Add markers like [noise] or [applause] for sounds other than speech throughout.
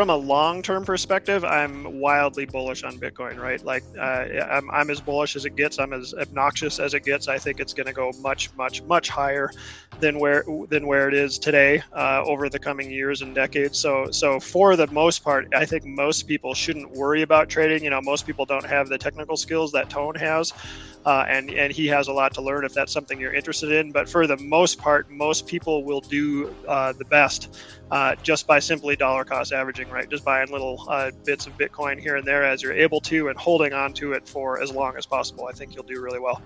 from a long term perspective, I'm wildly bullish on Bitcoin. Right, like uh, I'm, I'm as bullish as it gets. I'm as obnoxious as it gets. I think it's going to go much, much, much higher than where than where it is today uh, over the coming years and decades. So, so for the most part, I think most people shouldn't worry about trading. You know, most people don't have the technical skills that Tone has uh, and and he has a lot to learn if that's something you're interested in. But for the most part, most people will do uh, the best uh, just by simply dollar cost averaging, right? Just buying little uh, bits of Bitcoin here and there as you're able to, and holding on to it for as long as possible. I think you'll do really well.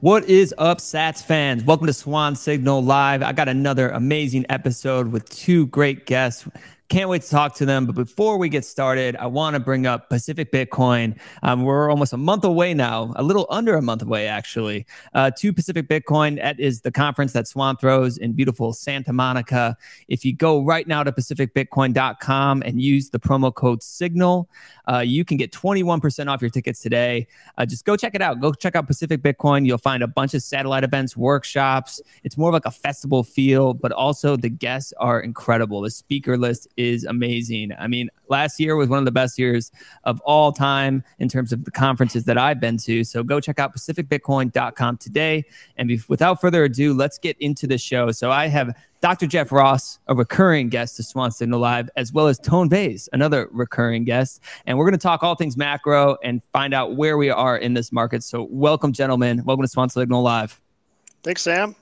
What is up, Sats fans? Welcome to Swan Signal Live. I got another amazing episode with two great guests. Can't wait to talk to them. But before we get started, I want to bring up Pacific Bitcoin. Um, we're almost a month away now, a little under a month away, actually, uh, to Pacific Bitcoin. That is the conference that Swan throws in beautiful Santa Monica. If you go right now to pacificbitcoin.com and use the promo code SIGNAL, uh, you can get 21% off your tickets today. Uh, just go check it out. Go check out Pacific Bitcoin. You'll find a bunch of satellite events, workshops. It's more of like a festival feel, but also the guests are incredible. The speaker list is amazing. I mean, last year was one of the best years of all time in terms of the conferences that I've been to. So go check out pacificbitcoin.com today. And be- without further ado, let's get into the show. So I have Dr. Jeff Ross, a recurring guest to Swan Signal Live, as well as Tone Vays, another recurring guest. And we're going to talk all things macro and find out where we are in this market. So, welcome, gentlemen. Welcome to Swan Signal Live. Thanks, Sam.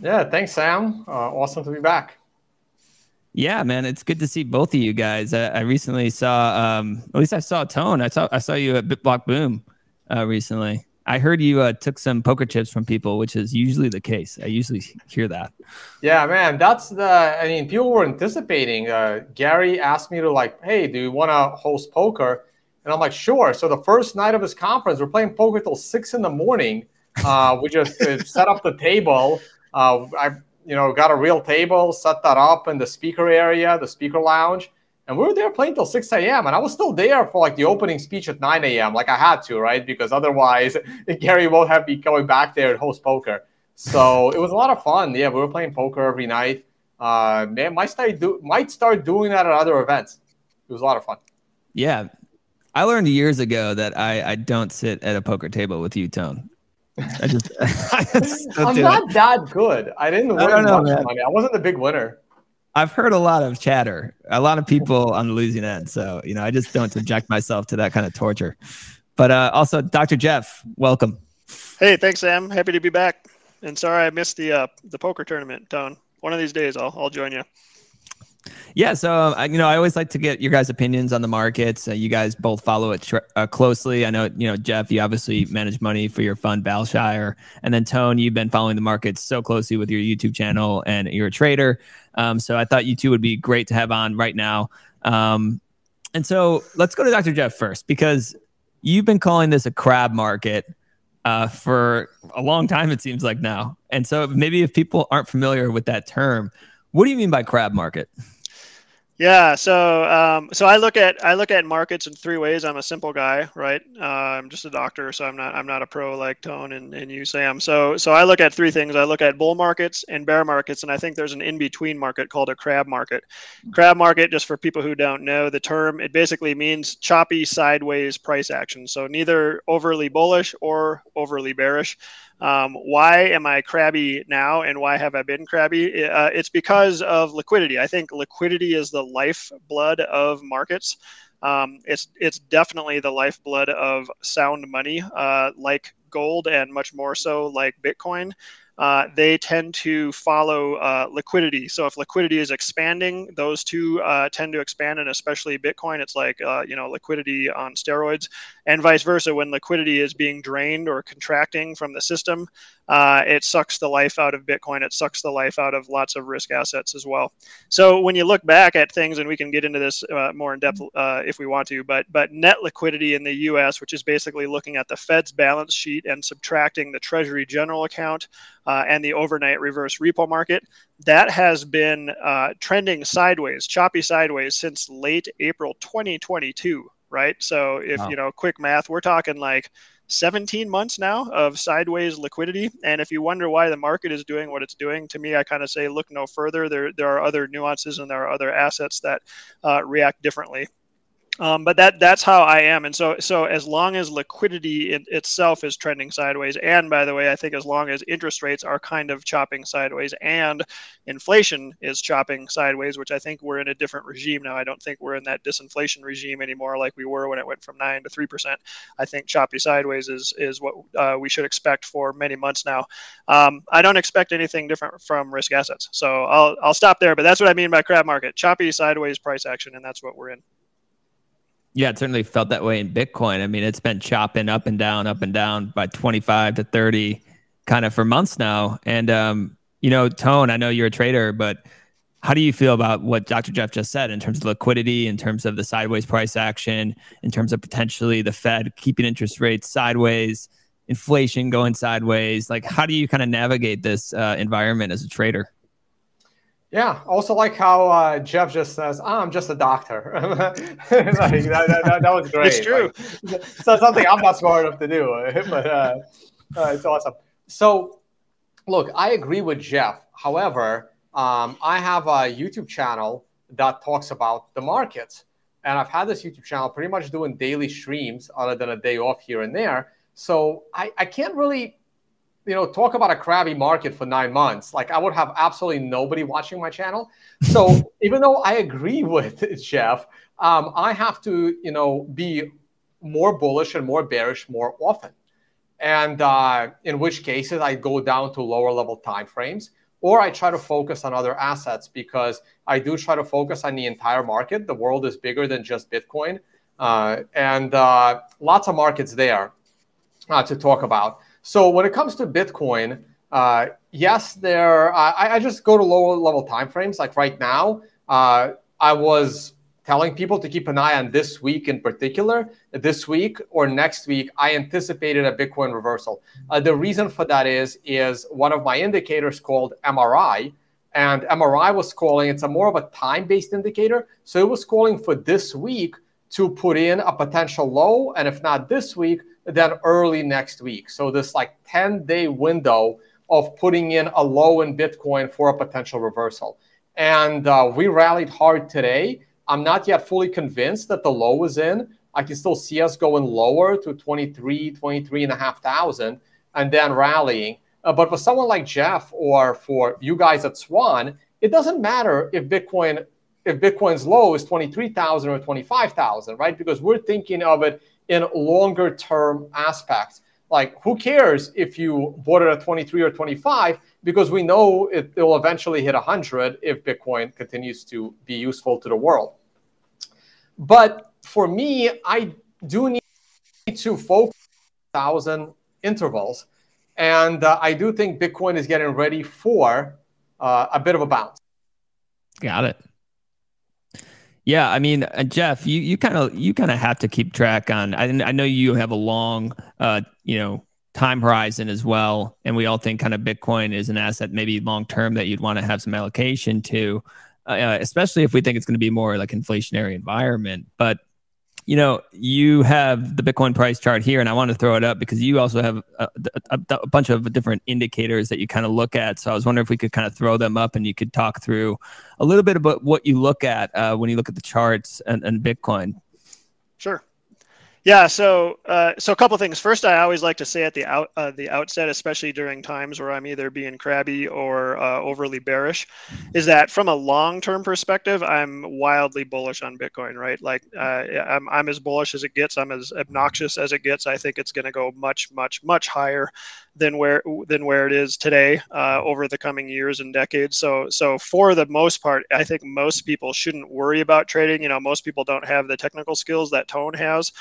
Yeah, thanks, Sam. Uh, awesome to be back. Yeah, man, it's good to see both of you guys. I, I recently saw, um, at least I saw Tone. I saw I saw you at BitBlock Boom uh, recently. I heard you uh, took some poker chips from people, which is usually the case. I usually hear that. Yeah, man, that's the. I mean, people were anticipating. Uh, Gary asked me to like, hey, do you want to host poker? And I'm like, sure. So the first night of his conference, we're playing poker till six in the morning. Uh, we just uh, set up the table. Uh, I, you know, got a real table, set that up in the speaker area, the speaker lounge and we were there playing till 6 a.m. And I was still there for like the opening speech at 9 a.m. Like I had to, right? Because otherwise, [laughs] Gary won't have me going back there and host poker. So it was a lot of fun. Yeah, we were playing poker every night. Uh, man, might start do might start doing that at other events. It was a lot of fun. Yeah, I learned years ago that I I don't sit at a poker table with you, Tone. I just, [laughs] I am not it. that good. I didn't win I much money. I wasn't the big winner. I've heard a lot of chatter, a lot of people on the losing end. So, you know, I just don't subject myself to that kind of torture. But uh, also, Dr. Jeff, welcome. Hey, thanks, Sam. Happy to be back. And sorry I missed the uh, the poker tournament, Tone. One of these days, I'll I'll join you. Yeah, so um, you know, I always like to get your guys' opinions on the markets. Uh, you guys both follow it uh, closely. I know, you know, Jeff, you obviously manage money for your fund, Vailshire, and then Tone, you've been following the markets so closely with your YouTube channel, and you're a trader. Um, so I thought you two would be great to have on right now. Um, and so let's go to Dr. Jeff first because you've been calling this a crab market uh, for a long time. It seems like now, and so maybe if people aren't familiar with that term, what do you mean by crab market? Yeah, so um, so I look at I look at markets in three ways. I'm a simple guy, right? Uh, I'm just a doctor, so I'm not I'm not a pro like Tone and, and you Sam. So so I look at three things. I look at bull markets and bear markets, and I think there's an in between market called a crab market. Crab market, just for people who don't know the term, it basically means choppy sideways price action. So neither overly bullish or overly bearish. Um, why am I crabby now and why have I been crabby? Uh, it's because of liquidity. I think liquidity is the lifeblood of markets. Um, it's it's definitely the lifeblood of sound money, uh, like gold, and much more so like Bitcoin uh, they tend to follow uh, liquidity. So if liquidity is expanding, those two uh, tend to expand, and especially Bitcoin, it's like uh, you know liquidity on steroids, and vice versa. When liquidity is being drained or contracting from the system, uh, it sucks the life out of Bitcoin. It sucks the life out of lots of risk assets as well. So when you look back at things, and we can get into this uh, more in depth if we want to, but but net liquidity in the U.S., which is basically looking at the Fed's balance sheet and subtracting the Treasury General account uh, and the overnight reverse repo market. That has been uh, trending sideways, choppy sideways since late April 2022, right? So if wow. you know, quick math, we're talking like 17 months now of sideways liquidity. And if you wonder why the market is doing what it's doing, to me, I kind of say look no further. There, there are other nuances and there are other assets that uh, react differently. Um, but that that's how I am, and so so as long as liquidity in itself is trending sideways, and by the way, I think as long as interest rates are kind of chopping sideways, and inflation is chopping sideways, which I think we're in a different regime now. I don't think we're in that disinflation regime anymore like we were when it went from nine to three percent. I think choppy sideways is is what uh, we should expect for many months now. Um, I don't expect anything different from risk assets, so I'll I'll stop there. But that's what I mean by crab market: choppy sideways price action, and that's what we're in. Yeah, it certainly felt that way in Bitcoin. I mean, it's been chopping up and down, up and down by 25 to 30 kind of for months now. And, um, you know, Tone, I know you're a trader, but how do you feel about what Dr. Jeff just said in terms of liquidity, in terms of the sideways price action, in terms of potentially the Fed keeping interest rates sideways, inflation going sideways? Like, how do you kind of navigate this uh, environment as a trader? Yeah. Also, like how uh, Jeff just says, oh, "I'm just a doctor." [laughs] like, that, that, that, was [laughs] great. It's true. Like, [laughs] so something I'm not smart enough to do, but uh, uh, it's awesome. So, look, I agree with Jeff. However, um, I have a YouTube channel that talks about the markets, and I've had this YouTube channel pretty much doing daily streams, other than a day off here and there. So I, I can't really you know, talk about a crabby market for nine months. Like I would have absolutely nobody watching my channel. So [laughs] even though I agree with [laughs] Jeff, um, I have to, you know, be more bullish and more bearish more often. And uh, in which cases I go down to lower level time frames, or I try to focus on other assets because I do try to focus on the entire market. The world is bigger than just Bitcoin, uh, and uh, lots of markets there uh, to talk about. So when it comes to Bitcoin, uh, yes, there. I, I, just go to lower level timeframes. Like right now, uh, I was telling people to keep an eye on this week in particular. This week or next week, I anticipated a Bitcoin reversal. Uh, the reason for that is is one of my indicators called MRI, and MRI was calling. It's a more of a time based indicator, so it was calling for this week to put in a potential low, and if not this week, then early next week. So this like 10 day window of putting in a low in Bitcoin for a potential reversal. And uh, we rallied hard today. I'm not yet fully convinced that the low is in. I can still see us going lower to 23, 23 and a half thousand and then rallying. Uh, but for someone like Jeff or for you guys at Swan, it doesn't matter if Bitcoin if Bitcoin's low is 23,000 or 25,000, right? Because we're thinking of it in longer term aspects. Like, who cares if you bought it at 23 or 25? Because we know it, it will eventually hit 100 if Bitcoin continues to be useful to the world. But for me, I do need to focus thousand intervals, and uh, I do think Bitcoin is getting ready for uh, a bit of a bounce. Got it. Yeah, I mean, uh, Jeff, you you kind of you kind of have to keep track on. I, I know you have a long, uh, you know, time horizon as well, and we all think kind of Bitcoin is an asset maybe long term that you'd want to have some allocation to, uh, especially if we think it's going to be more like inflationary environment. But you know, you have the Bitcoin price chart here, and I want to throw it up because you also have a, a, a bunch of different indicators that you kind of look at. So I was wondering if we could kind of throw them up and you could talk through a little bit about what you look at uh, when you look at the charts and, and Bitcoin. Sure. Yeah, so uh, so a couple things. First, I always like to say at the out uh, the outset, especially during times where I'm either being crabby or uh, overly bearish, is that from a long term perspective, I'm wildly bullish on Bitcoin. Right, like uh, I'm I'm as bullish as it gets. I'm as obnoxious as it gets. I think it's going to go much much much higher than where than where it is today uh, over the coming years and decades. So so for the most part, I think most people shouldn't worry about trading. You know, most people don't have the technical skills that Tone has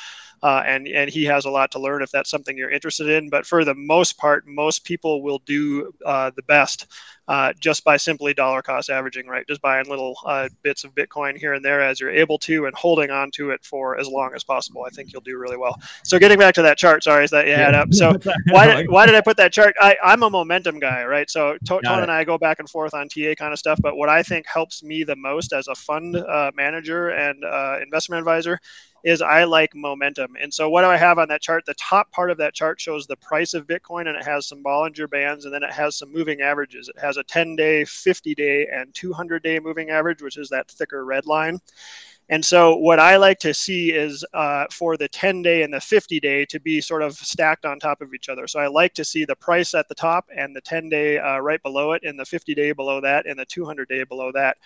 uh, and and he has a lot to learn if that's something you're interested in. But for the most part, most people will do uh, the best uh, just by simply dollar cost averaging, right? Just buying little uh, bits of Bitcoin here and there as you're able to, and holding on to it for as long as possible. I think you'll do really well. So getting back to that chart, sorry, is that you had up. So [laughs] why did, why did I put that chart? I, I'm a momentum guy, right? So Tone and I go back and forth on TA kind of stuff. But what I think helps me the most as a fund uh, manager and uh, investment advisor is I like momentum. And so what do I have on that chart? The top part of that chart shows the price of Bitcoin and it has some Bollinger Bands and then it has some moving averages. It has a 10 day, 50 day, and 200 day moving average, which is that thicker red line. And so, what I like to see is uh, for the 10 day and the 50 day to be sort of stacked on top of each other. So, I like to see the price at the top and the 10 day uh, right below it, and the 50 day below that, and the 200 day below that.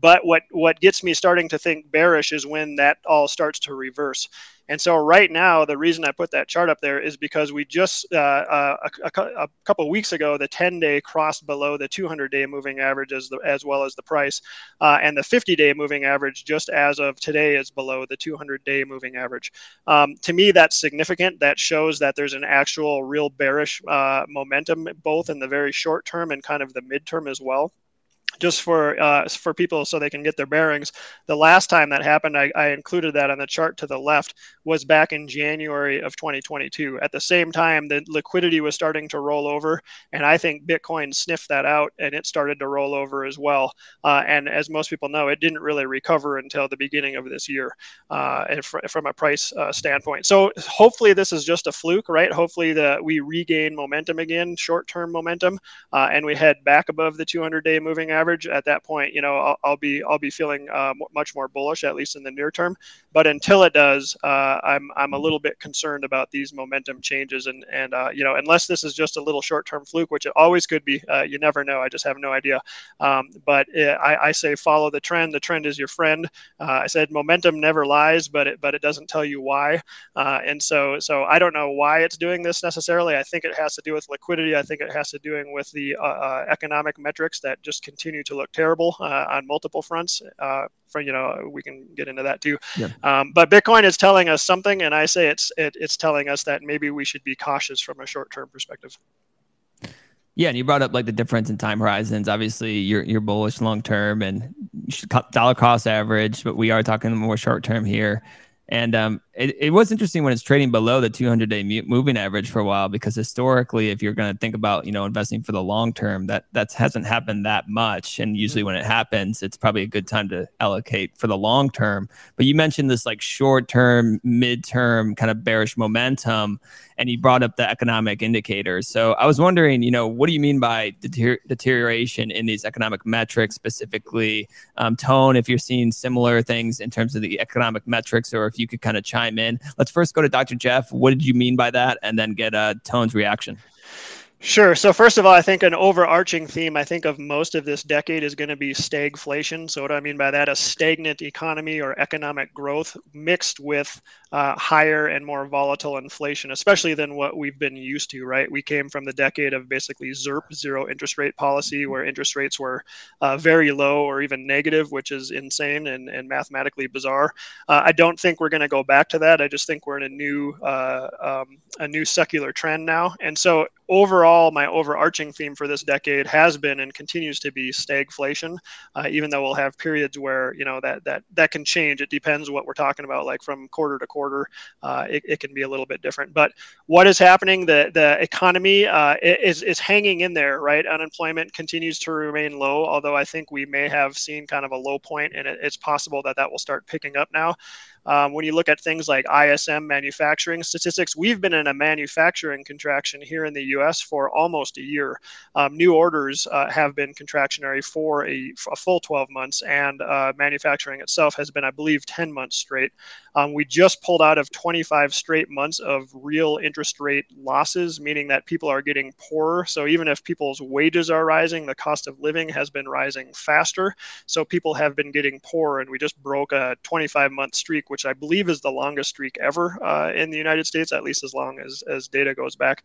But what, what gets me starting to think bearish is when that all starts to reverse. And so right now, the reason I put that chart up there is because we just uh, uh a, a, a, couple weeks ago, the 10-day crossed below the 200-day moving average as, the, as well as the price, uh, and the 50-day moving average just as of today is below the 200-day moving average. Um, to me, that's significant. That shows that there's an actual real bearish uh, momentum both in the very short term and kind of the midterm as well just for uh, for people so they can get their bearings. The last time that happened, I, I, included that on the chart to the left, was back in January of 2022. At the same time, the liquidity was starting to roll over, and I think Bitcoin sniffed that out and it started to roll over as well. Uh, and as most people know, it didn't really recover until the beginning of this year, uh, and fr- from a price uh, standpoint. So hopefully this is just a fluke, right? Hopefully that we regain momentum again, short-term momentum, uh, and we head back above the 200-day moving average average at that point, you know, I'll, I'll be I'll be feeling uh, much more bullish at least in the near term. But until it does, uh, I'm I'm a little bit concerned about these momentum changes and and uh, you know unless this is just a little short term fluke, which it always could be. Uh, you never know. I just have no idea. Um, but it, I, I say follow the trend. The trend is your friend. Uh, I said momentum never lies, but it but it doesn't tell you why. Uh, and so so I don't know why it's doing this necessarily. I think it has to do with liquidity. I think it has to do with the economic metrics that just continue continue to look terrible uh, on multiple fronts. Uh, for you know, we can get into that too. Yeah. Um, but Bitcoin is telling us something, and I say it's it, it's telling us that maybe we should be cautious from a short term perspective. Yeah, and you brought up like the difference in time horizons. Obviously, you're you're bullish long term and dollar cost average, but we are talking more short term here. And um, it, it was interesting when it's trading below the 200 day moving average for a while because historically, if you're going to think about you know investing for the long term, that that hasn't happened that much. And usually, when it happens, it's probably a good time to allocate for the long term. But you mentioned this like short term, mid term kind of bearish momentum, and you brought up the economic indicators. So I was wondering, you know, what do you mean by deter- deterioration in these economic metrics, specifically um, tone? If you're seeing similar things in terms of the economic metrics, or if you could kind of chime in. Let's first go to Dr. Jeff. What did you mean by that? And then get uh, Tone's reaction. Sure. So first of all, I think an overarching theme I think of most of this decade is going to be stagflation. So what do I mean by that? A stagnant economy or economic growth mixed with uh, higher and more volatile inflation, especially than what we've been used to. Right? We came from the decade of basically ZIRP, zero interest rate policy, where interest rates were uh, very low or even negative, which is insane and, and mathematically bizarre. Uh, I don't think we're going to go back to that. I just think we're in a new uh, um, a new secular trend now, and so overall, my overarching theme for this decade has been and continues to be stagflation. Uh, even though we'll have periods where you know that that that can change. It depends what we're talking about. Like from quarter to quarter, uh, it, it, can be a little bit different. But what is happening? The the economy uh, is is hanging in there, right? Unemployment continues to remain low, although I think we may have seen kind of a low point, and it, it's possible that that will start picking up now. Um, when you look at things like ISM manufacturing statistics, we've been in a manufacturing contraction here in the US for almost a year. Um, new orders uh, have been contractionary for a, a, full 12 months, and uh, manufacturing itself has been, I believe, 10 months straight. Um, we just pulled out of 25 straight months of real interest rate losses, meaning that people are getting poorer. So even if people's wages are rising, the cost of living has been rising faster. So people have been getting poorer, and we just broke a 25 month streak, which I believe is the longest streak ever uh, in the United States, at least as long as, as data goes back.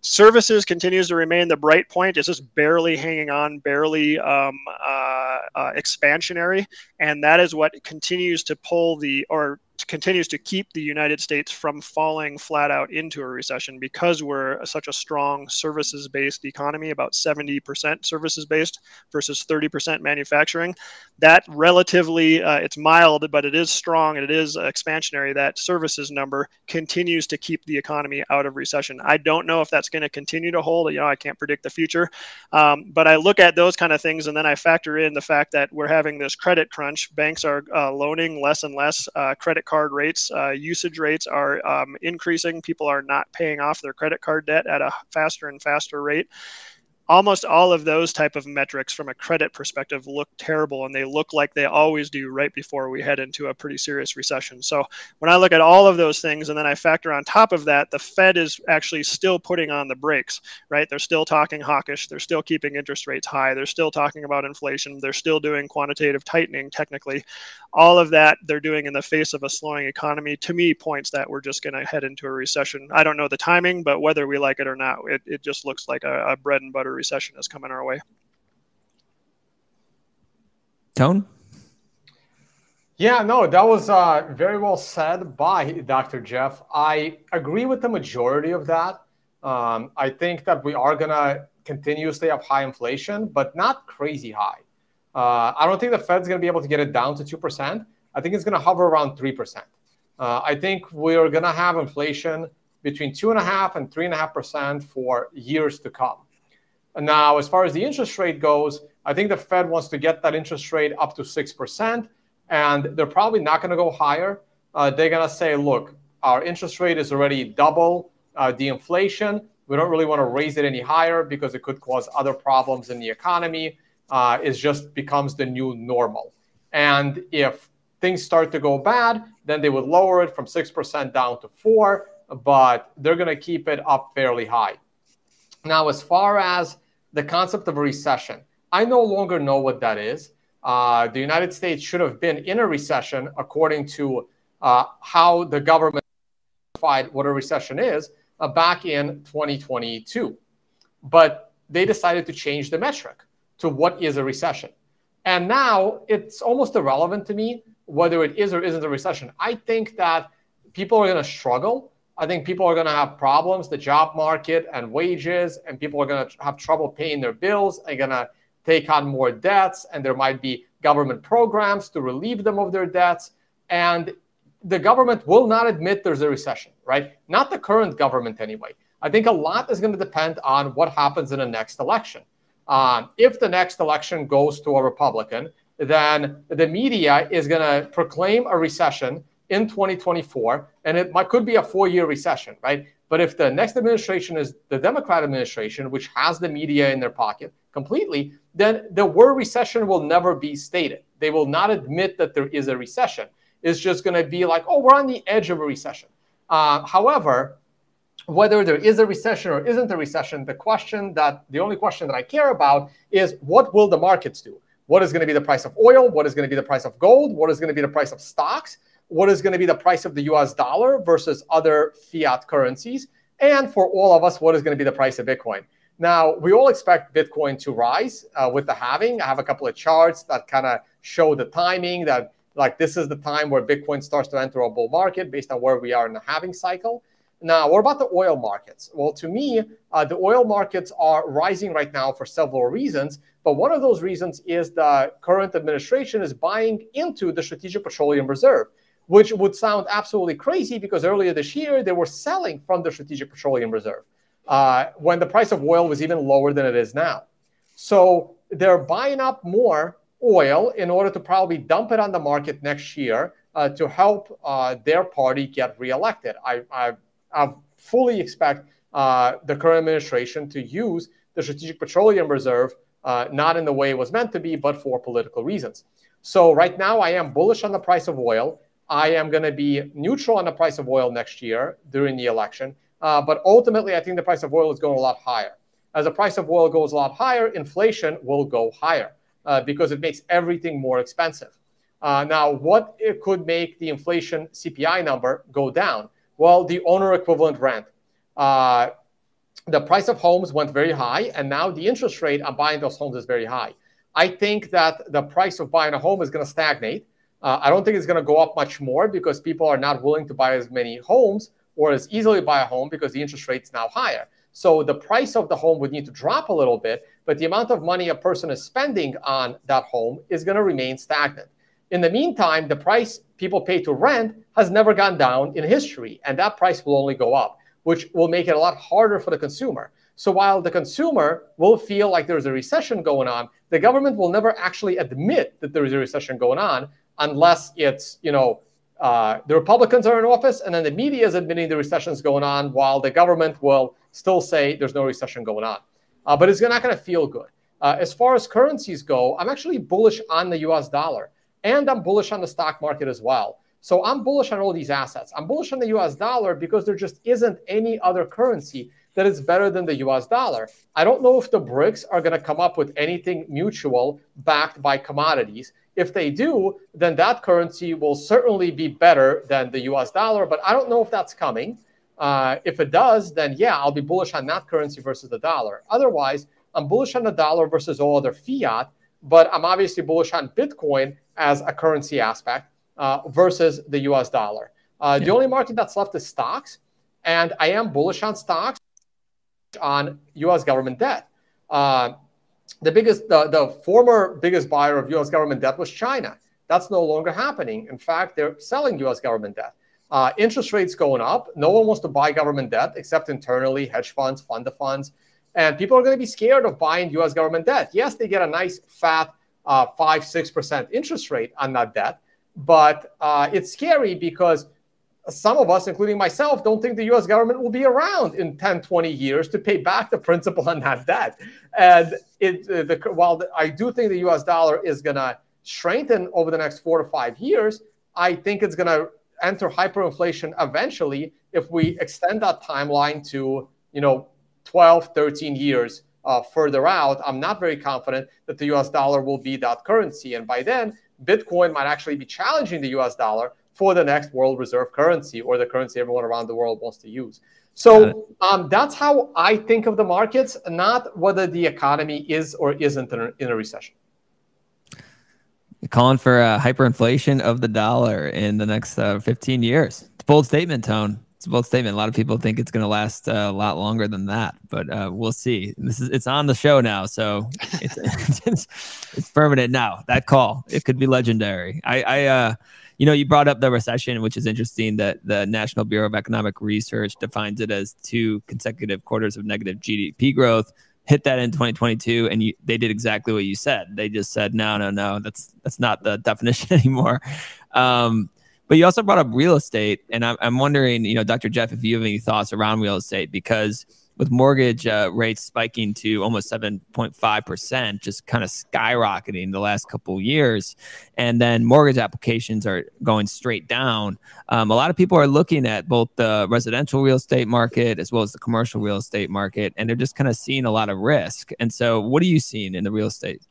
Services continues to remain the bright point. It's just barely hanging on, barely um, uh, uh, expansionary, and that is what continues to pull the or continues to keep the United States from falling flat out into a recession because we're such a strong services based economy, about 70% services based versus 30% manufacturing. That relatively, uh, it's mild, but it is strong and it is expansionary. That services number continues to keep the economy out of recession. I don't know if that's going to continue to hold. You know, I can't predict the future. Um, but I look at those kind of things and then I factor in the fact that we're having this credit crunch. Banks are uh, loaning less and less. Uh, credit card rates. Uh, usage rates are um, increasing. People are not paying off their credit card debt at a faster and faster rate almost all of those type of metrics from a credit perspective look terrible and they look like they always do right before we head into a pretty serious recession. So when i look at all of those things and then i factor on top of that the fed is actually still putting on the brakes right? They're still talking hawkish. They're still keeping interest rates high. They're still talking about inflation. They're still doing quantitative tightening technically. All of that they're doing in the face of a slowing economy to me points that we're just going to head into a recession. I don't know the timing but whether we like it or not it, it just looks like a, a bread and butter recession is coming our way. Tone? Yeah, no, that was uh, very well said by Dr. Jeff. I agree with the majority of that. Um, I think that we are going to continuously have high inflation, but not crazy high. Uh, I don't think the Fed's going to be able to get it down to 2%. I think it's going to hover around 3%. Uh, I think we're going to have inflation between 2.5 and 3.5% for years to come. Now, as far as the interest rate goes, I think the Fed wants to get that interest rate up to 6%, and they're probably not going to go higher. Uh, they're going to say, look, our interest rate is already double uh, the inflation. We don't really want to raise it any higher because it could cause other problems in the economy. Uh, it just becomes the new normal. And if things start to go bad, then they would lower it from 6% down to 4 but they're going to keep it up fairly high. Now, as far as the concept of a recession, I no longer know what that is. Uh, the United States should have been in a recession according to uh, how the government defined what a recession is uh, back in 2022. But they decided to change the metric to what is a recession. And now it's almost irrelevant to me whether it is or isn't a recession. I think that people are going to struggle I think people are going to have problems, the job market and wages, and people are going to have trouble paying their bills. They're going to take on more debts, and there might be government programs to relieve them of their debts. And the government will not admit there's a recession, right? Not the current government, anyway. I think a lot is going to depend on what happens in the next election. Um, if the next election goes to a Republican, then the media is going to proclaim a recession in 2024, and it might, could be a four year recession, right? But if the next administration is the Democrat administration, which has the media in their pocket completely, then the word recession will never be stated. They will not admit that there is a recession. It's just going to be like, oh, we're on the edge of a recession. Uh, however, whether there is a recession or isn't a recession, the question that the only question that I care about is what will the markets do? What is going to be the price of oil? What is going to be the price of gold? What is going to be the price of stocks? What is going to be the price of the US dollar versus other fiat currencies, and for all of us, what is going to be the price of Bitcoin. Now, we all expect Bitcoin to rise uh, with the halving. I have a couple of charts that kind of show the timing that, like, this is the time where Bitcoin starts to enter a bull market based on where we are in the halving cycle. Now, what about the oil markets? Well, to me, uh, the oil markets are rising right now for several reasons. But one of those reasons is the current administration is buying into the Strategic Petroleum Reserve which would sound absolutely crazy because earlier this year they were selling from the Strategic Petroleum Reserve uh, when the price of oil was even lower than it is now. So they're buying up more oil in order to probably dump it on the market next year uh, to help uh, their party get reelected. I, I, I fully expect uh, the current administration to use the Strategic Petroleum Reserve uh, not in the way it was meant to be, but for political reasons. So right now, I am bullish on the price of oil. I am going to be neutral on the price of oil next year during the election. Uh, but ultimately, I think the price of oil is going a lot higher. As the price of oil goes a lot higher, inflation will go higher uh, because it makes everything more expensive. Uh, now, what it could make the inflation CPI number go down? Well, the owner equivalent rent. Uh, the price of homes went very high, and now the interest rate on buying those homes is very high. I think that the price of buying a home is going to stagnate uh, I don't think it's going to go up much more because people are not willing to buy as many homes or as easily buy a home because the interest rate's now higher. So the price of the home would need to drop a little bit, but the amount of money a person is spending on that home is going to remain stagnant. In the meantime, the price people pay to rent has never gone down in history, and that price will only go up, which will make it a lot harder for the consumer. So while the consumer will feel like there's a recession going on, the government will never actually admit that there is a recession going on unless it's you know uh, the Republicans are in office, and then the media is admitting the recession is going on, while the government will still say there's no recession going on. Uh, but it's not going to feel good. Uh, as far as currencies go, I'm actually bullish on the US dollar, and I'm bullish on the stock market as well. So I'm bullish on all these assets. I'm bullish on the US dollar because there just isn't any other currency that is better than the US dollar. I don't know if the BRICS are going to come up with anything mutual backed by commodities. If they do, then that currency will certainly be better than the US dollar, but I don't know if that's coming. Uh, if it does, then yeah, I'll be bullish on that currency versus the dollar. Otherwise, I'm bullish on the dollar versus all other fiat, but I'm obviously bullish on Bitcoin as a currency aspect uh, versus the US dollar. Uh, yeah. The only market that's left is stocks, and I am bullish on stocks on US government debt. The biggest, the, the former biggest buyer of US government debt was China. That's no longer happening. In fact, they're selling US government debt. Uh, interest rates going up. No one wants to buy government debt except internally, hedge funds, fund of funds. And people are going to be scared of buying US government debt. Yes, they get a nice fat uh, 5 6% interest rate on that debt. But uh, it's scary because some of us, including myself, don't think the US government will be around in 10, 20 years to pay back the principal on that debt. And it, uh, the, while I do think the US dollar is going to strengthen over the next four to five years, I think it's going to enter hyperinflation eventually if we extend that timeline to, you know, 12, 13 years uh, further out. I'm not very confident that the US dollar will be that currency. And by then, Bitcoin might actually be challenging the US dollar for the next world reserve currency or the currency everyone around the world wants to use. So um, that's how I think of the markets, not whether the economy is or isn't in a, in a recession calling for a hyperinflation of the dollar in the next uh, 15 years. It's a bold statement, Tone. It's a bold statement. A lot of people think it's going to last uh, a lot longer than that, but uh, we'll see. This is it's on the show now, so it's, [laughs] it's, it's permanent now. That call it could be legendary. I, I uh, you know, you brought up the recession, which is interesting. That the National Bureau of Economic Research defines it as two consecutive quarters of negative GDP growth hit that in 2022 and you, they did exactly what you said they just said no no no that's that's not the [laughs] definition anymore um, but you also brought up real estate and I'm, I'm wondering you know dr jeff if you have any thoughts around real estate because with mortgage uh, rates spiking to almost 7.5%, just kind of skyrocketing the last couple years. And then mortgage applications are going straight down. Um, a lot of people are looking at both the residential real estate market as well as the commercial real estate market, and they're just kind of seeing a lot of risk. And so, what are you seeing in the real estate?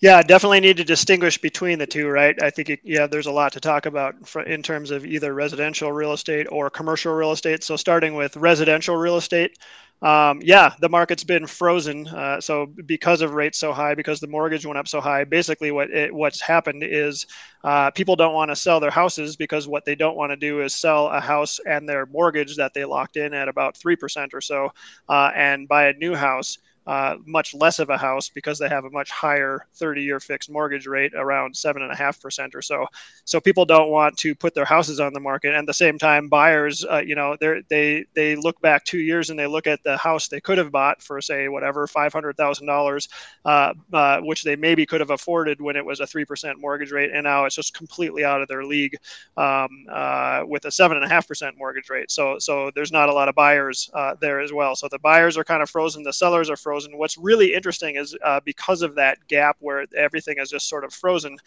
Yeah, definitely need to distinguish between the two, right? I think, it, yeah, there's a lot to talk about for, in terms of either residential real estate or commercial real estate. So, starting with residential real estate, um, yeah, the market's been frozen. Uh, so, because of rates so high, because the mortgage went up so high, basically what it, what's happened is uh, people don't want to sell their houses because what they don't want to do is sell a house and their mortgage that they locked in at about three percent or so, uh, and buy a new house uh, much less of a house because they have a much higher 30 year fixed mortgage rate around 7.5% or so. So people don't want to put their houses on the market. And at the same time buyers uh, you know they they look back two years and they look at the house they could have bought for say whatever $500000 uh, uh, which they maybe could have afforded when it was a 3% mortgage rate. And now it's just completely out of their league um, uh, with a 7.5% mortgage rate. So so there's not a lot of buyers there as well. So the buyers are kind of frozen. The sellers are frozen frozen. What's really interesting is uh, because of that gap where everything is just sort of frozen,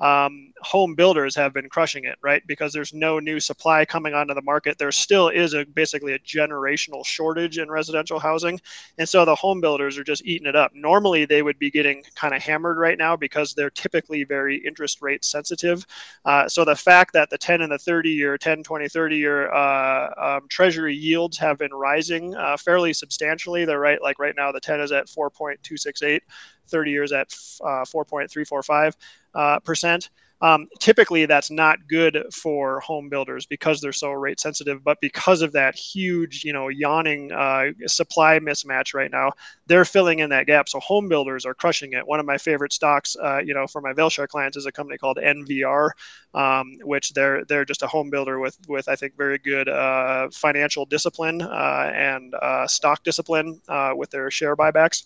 um, home builders have been crushing it, right? Because there's no new supply coming onto the market. There still is a basically a generational shortage in residential housing, and so the home builders are just eating it up. Normally, they would be getting kind of hammered right now because they're typically very interest rate sensitive. Uh, so the fact that the 10 and the 30 year, 10, 20, 30 year uh, um, treasury yields have been rising uh, fairly substantially. They're right, like right now, the 10 is at 4.268, 30 years at uh, 4.345 uh, percent. Um, typically, that's not good for home builders because they're so rate sensitive. But because of that huge, you know, yawning uh, supply mismatch right now, they're filling in that gap. So home builders are crushing it. One of my favorite stocks, uh, you know, for my Vailshire clients is a company called NVR, um, which they're they're just a home builder with with I think very good uh, financial discipline uh, and uh, stock discipline uh, with their share buybacks.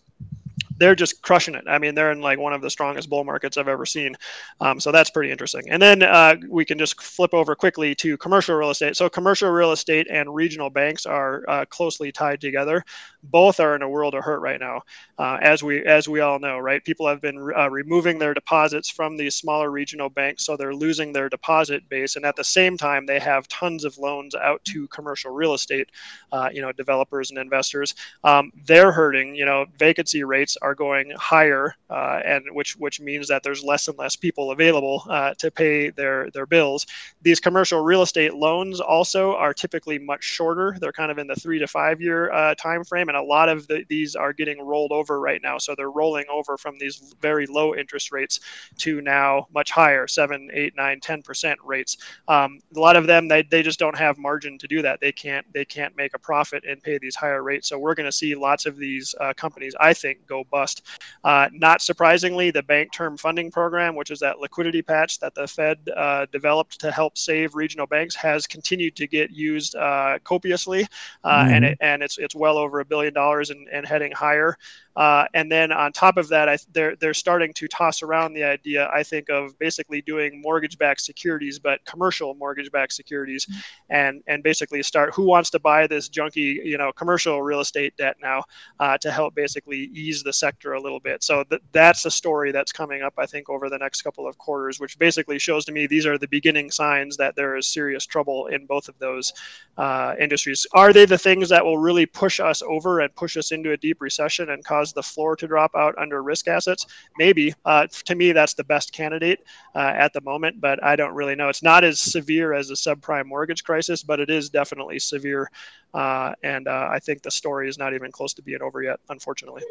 They're just crushing it. I mean, they're in like one of the strongest bull markets I've ever seen. Um, so that's pretty interesting. And then uh, we can just flip over quickly to commercial real estate. So commercial real estate and regional banks are uh, closely tied together. Both are in a world of hurt right now, uh, as we as we all know, right? People have been uh, removing their deposits from these smaller regional banks, so they're losing their deposit base, and at the same time, they have tons of loans out to commercial real estate, uh, you know, developers and investors. Um, they're hurting. You know, vacancy rates are going higher, uh, and which which means that there's less and less people available uh, to pay their their bills. These commercial real estate loans also are typically much shorter. They're kind of in the three to five year uh, time frame, and a lot of the, these are getting rolled over right now. So they're rolling over from these very low interest rates to now much higher, seven, eight, nine, ten percent rates. Um, a lot of them they, they just don't have margin to do that. They can't they can't make a profit and pay these higher rates. So we're going to see lots of these uh, companies, I think, go bust. Uh, not surprisingly, the Bank Term Funding Program, which is that liquidity patch that the Fed uh, developed to help save regional banks, has continued to get used uh, copiously, uh, mm-hmm. and it, and it's it's well over a billion dollars and, and heading higher. Uh, and then on top of that, they're they're starting to toss around the idea, I think, of basically doing mortgage-backed securities, but commercial mortgage-backed securities, mm-hmm. and and basically start who wants to buy this junky, you know, commercial real estate debt now uh, to help basically ease the sector a little bit. So th- that's a story that's coming up, I think, over the next couple of quarters, which basically shows to me these are the beginning signs that there is serious trouble in both of those uh, industries. Are they the things that will really push us over and push us into a deep recession and cause the floor to drop out under risk assets? Maybe. Uh, to me, that's the best candidate uh, at the moment, but I don't really know. It's not as severe as a subprime mortgage crisis, but it is definitely severe. Uh, and uh, I think the story is not even close to being over yet, unfortunately.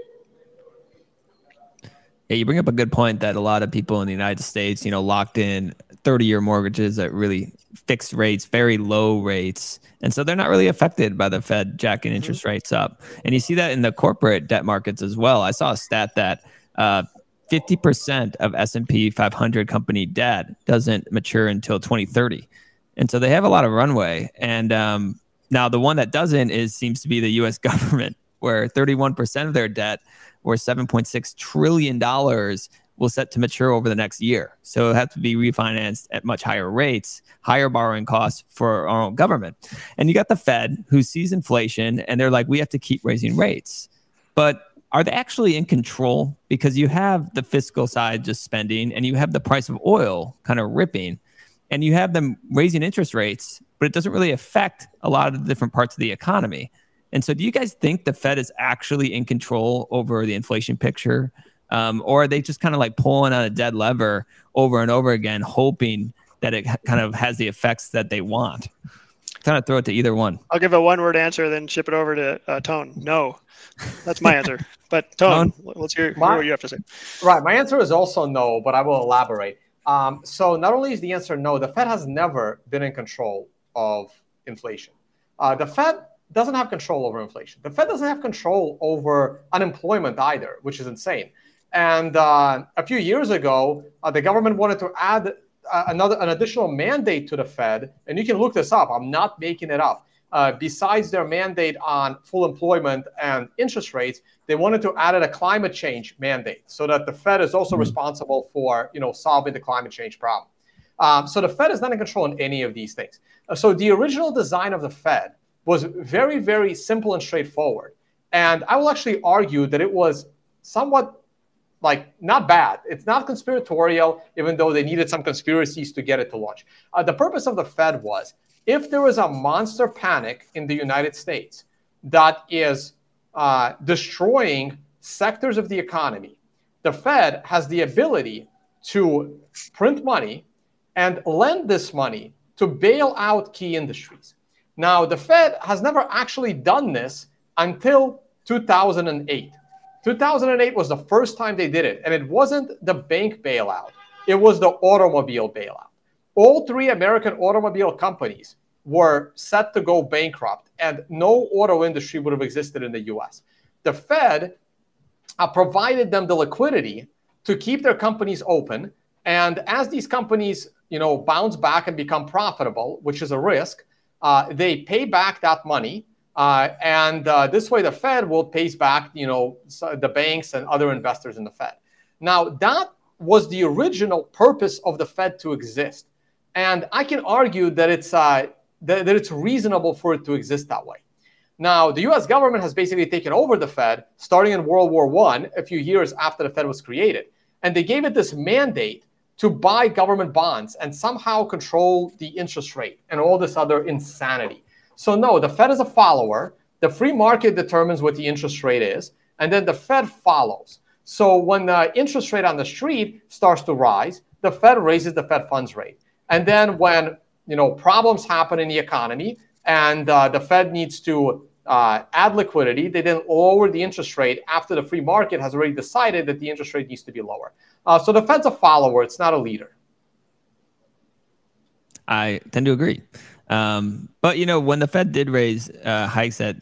Yeah, you bring up a good point that a lot of people in the United States, you know, locked in 30 year mortgages at really fixed rates, very low rates. And so they're not really affected by the Fed jacking mm-hmm. interest rates up. And you see that in the corporate debt markets as well. I saw a stat that uh, 50% of S&P 500 company debt doesn't mature until 2030. And so they have a lot of runway. And um, now the one that doesn't is seems to be the US [laughs] government where 31% of their debt or $7.6 trillion will set to mature over the next year. So it has to be refinanced at much higher rates, higher borrowing costs for our own government. And you got the Fed who sees inflation and they're like, we have to keep raising rates. But are they actually in control? Because you have the fiscal side just spending and you have the price of oil kind of ripping and you have them raising interest rates, but it doesn't really affect a lot of the different parts of the economy. And so, do you guys think the Fed is actually in control over the inflation picture? Um, or are they just kind of like pulling on a dead lever over and over again, hoping that it kind of has the effects that they want? Kind of throw it to either one. I'll give a one word answer, then ship it over to uh, Tone. No. That's my answer. But [laughs] Tone, let's hear, my, what you have to say. Right. My answer is also no, but I will elaborate. Um, so, not only is the answer no, the Fed has never been in control of inflation. Uh, the Fed doesn't have control over inflation. The Fed doesn't have control over unemployment either, which is insane. And uh, a few years ago, uh, the government wanted to add uh, another an additional mandate to the Fed, and you can look this up. I'm not making it up. Uh, besides their mandate on full employment and interest rates, they wanted to add a climate change mandate, so that the Fed is also mm-hmm. responsible for you know solving the climate change problem. Um, so the Fed is not in control in any of these things. Uh, so the original design of the Fed was very, very simple and straightforward. And I will actually argue that it was somewhat like not bad. It's not conspiratorial, even though they needed some conspiracies to get it to launch. Uh, the purpose of the Fed was if there was a monster panic in the United States that is uh, destroying sectors of the economy, the Fed has the ability to print money and lend this money to bail out key industries. Now, the Fed has never actually done this until 2008. 2008 was the first time they did it, and it wasn't the bank bailout, it was the automobile bailout. All three American automobile companies were set to go bankrupt, and no auto industry would have existed in the US. The Fed uh, provided them the liquidity to keep their companies open, and as these companies, you know, bounce back and become profitable, which is a risk, they pay back that money Uh, and uh, this way, the Fed will pay back, you know, the banks and other investors in the Fed. Now, that was the original purpose of the Fed to exist, and I can argue that it's uh, that, that it's reasonable for it to exist that way. Now, the U.S. government has basically taken over the Fed starting in World War One, a few years after the Fed was created, and they gave it this mandate to buy government bonds and somehow control the interest rate and all this other insanity. So, no, the Fed is a follower. The free market determines what the interest rate is, and then the Fed follows. So, when the interest rate on the street starts to rise, the Fed raises the Fed funds rate. And then when you know problems happen in the economy and uh, the Fed needs to uh, add liquidity, they then lower the interest rate after the free market has already decided that the interest rate needs to be lower. Uh, so the Fed's a follower; it's not a leader. I tend to agree. Um, but you know, when the Fed did raise uh, hikes at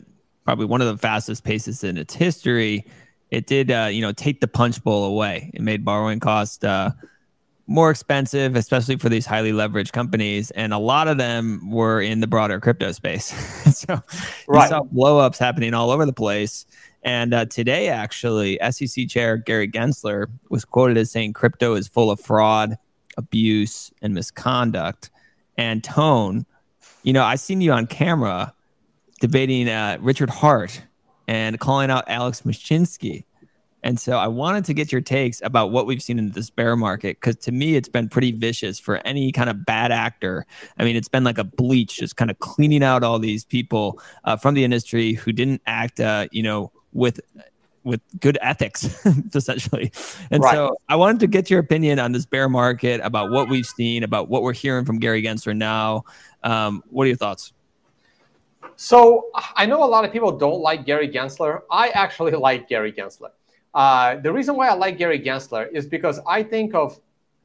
probably one of the fastest paces in its history, it did uh, you know take the punch bowl away. It made borrowing cost uh, more expensive, especially for these highly leveraged companies, and a lot of them were in the broader crypto space. [laughs] so right. you saw blowups happening all over the place. And uh, today, actually, SEC Chair Gary Gensler was quoted as saying crypto is full of fraud, abuse, and misconduct. And Tone, you know, I've seen you on camera debating uh, Richard Heart and calling out Alex Mashinsky. And so I wanted to get your takes about what we've seen in this bear market because to me it's been pretty vicious for any kind of bad actor. I mean, it's been like a bleach, just kind of cleaning out all these people uh, from the industry who didn't act, uh, you know, with with good ethics [laughs] essentially. And right. so i wanted to get your opinion on this bear market about what we've seen about what we're hearing from gary gensler now. Um, what are your thoughts? So i know a lot of people don't like gary gensler. I actually [laughs] like gary gensler. Uh, the reason why i like gary gensler is because i think of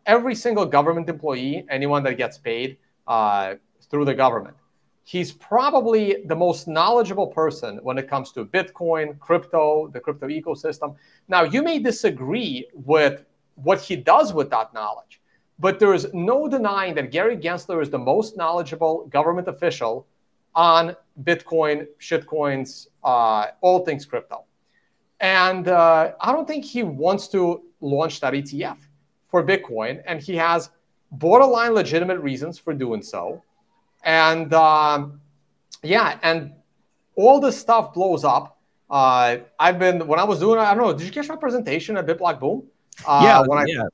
every single government employee anyone that gets paid uh, through the government he's probably the most knowledgeable person when it comes to Bitcoin, crypto, the crypto ecosystem. Now, you may disagree with what he does with that knowledge, but there is no denying that Gary Gensler is the most knowledgeable government official on Bitcoin, shitcoins, uh, all things crypto. And uh, I don't think he wants to launch that ETF for Bitcoin, and he has borderline legitimate reasons for doing so. And um, yeah, and all this stuff blows up. Uh, I've been when I was doing I don't know. Did you catch my presentation at BitBlock Boom? Uh, yeah, when I, yeah.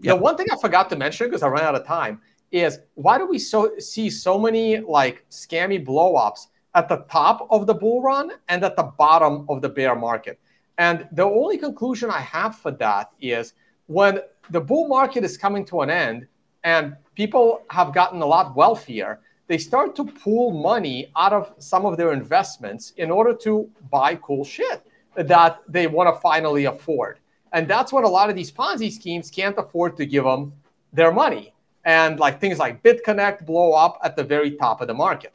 The one thing I forgot to mention because I ran out of time is why do we so see so many like scammy blowups at the top of the bull run and at the bottom of the bear market? And the only conclusion I have for that is when the bull market is coming to an end and people have gotten a lot wealthier, they start to pull money out of some of their investments in order to buy cool shit that they want to finally afford. And that's what a lot of these Ponzi schemes can't afford to give them their money. And like things like BitConnect blow up at the very top of the market.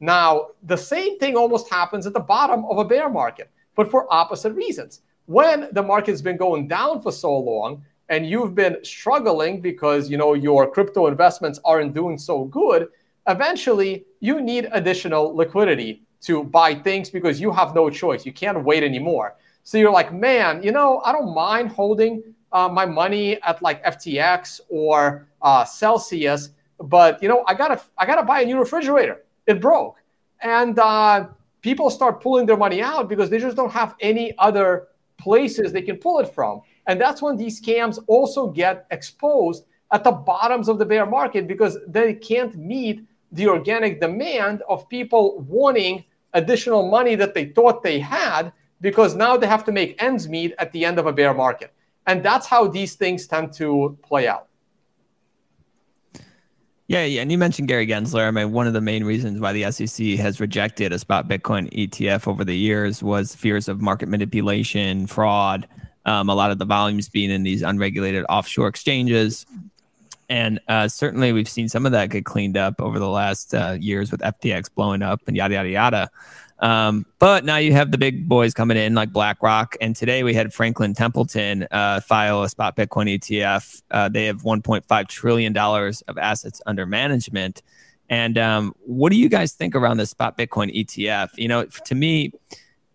Now, the same thing almost happens at the bottom of a bear market, but for opposite reasons. When the market's been going down for so long and you've been struggling because you know your crypto investments aren't doing so good, eventually you need additional liquidity to buy things because you have no choice. You can't wait anymore. So you're like, man, you know, I don't mind holding uh, my money at like FTX or uh, Celsius, but you know, I gotta, I gotta buy a new refrigerator. It broke, and uh, people start pulling their money out because they just don't have any other places they can pull it from. And that's when these scams also get exposed at the bottoms of the bear market because they can't meet the organic demand of people wanting additional money that they thought they had because now they have to make ends meet at the end of a bear market. And that's how these things tend to play out. Yeah, yeah, and you mentioned Gary Gensler. I mean, one of the main reasons why the SEC has rejected a spot Bitcoin ETF over the years was fears of market manipulation, fraud, um, a lot of the volumes being in these unregulated offshore exchanges. And uh, certainly we've seen some of that get cleaned up over the last uh, years with FTX blowing up and yada, yada, yada. Um, but now you have the big boys coming in like BlackRock. And today we had Franklin Templeton uh, file a spot Bitcoin ETF. Uh, they have $1.5 trillion of assets under management. And um, what do you guys think around the spot Bitcoin ETF? You know, to me,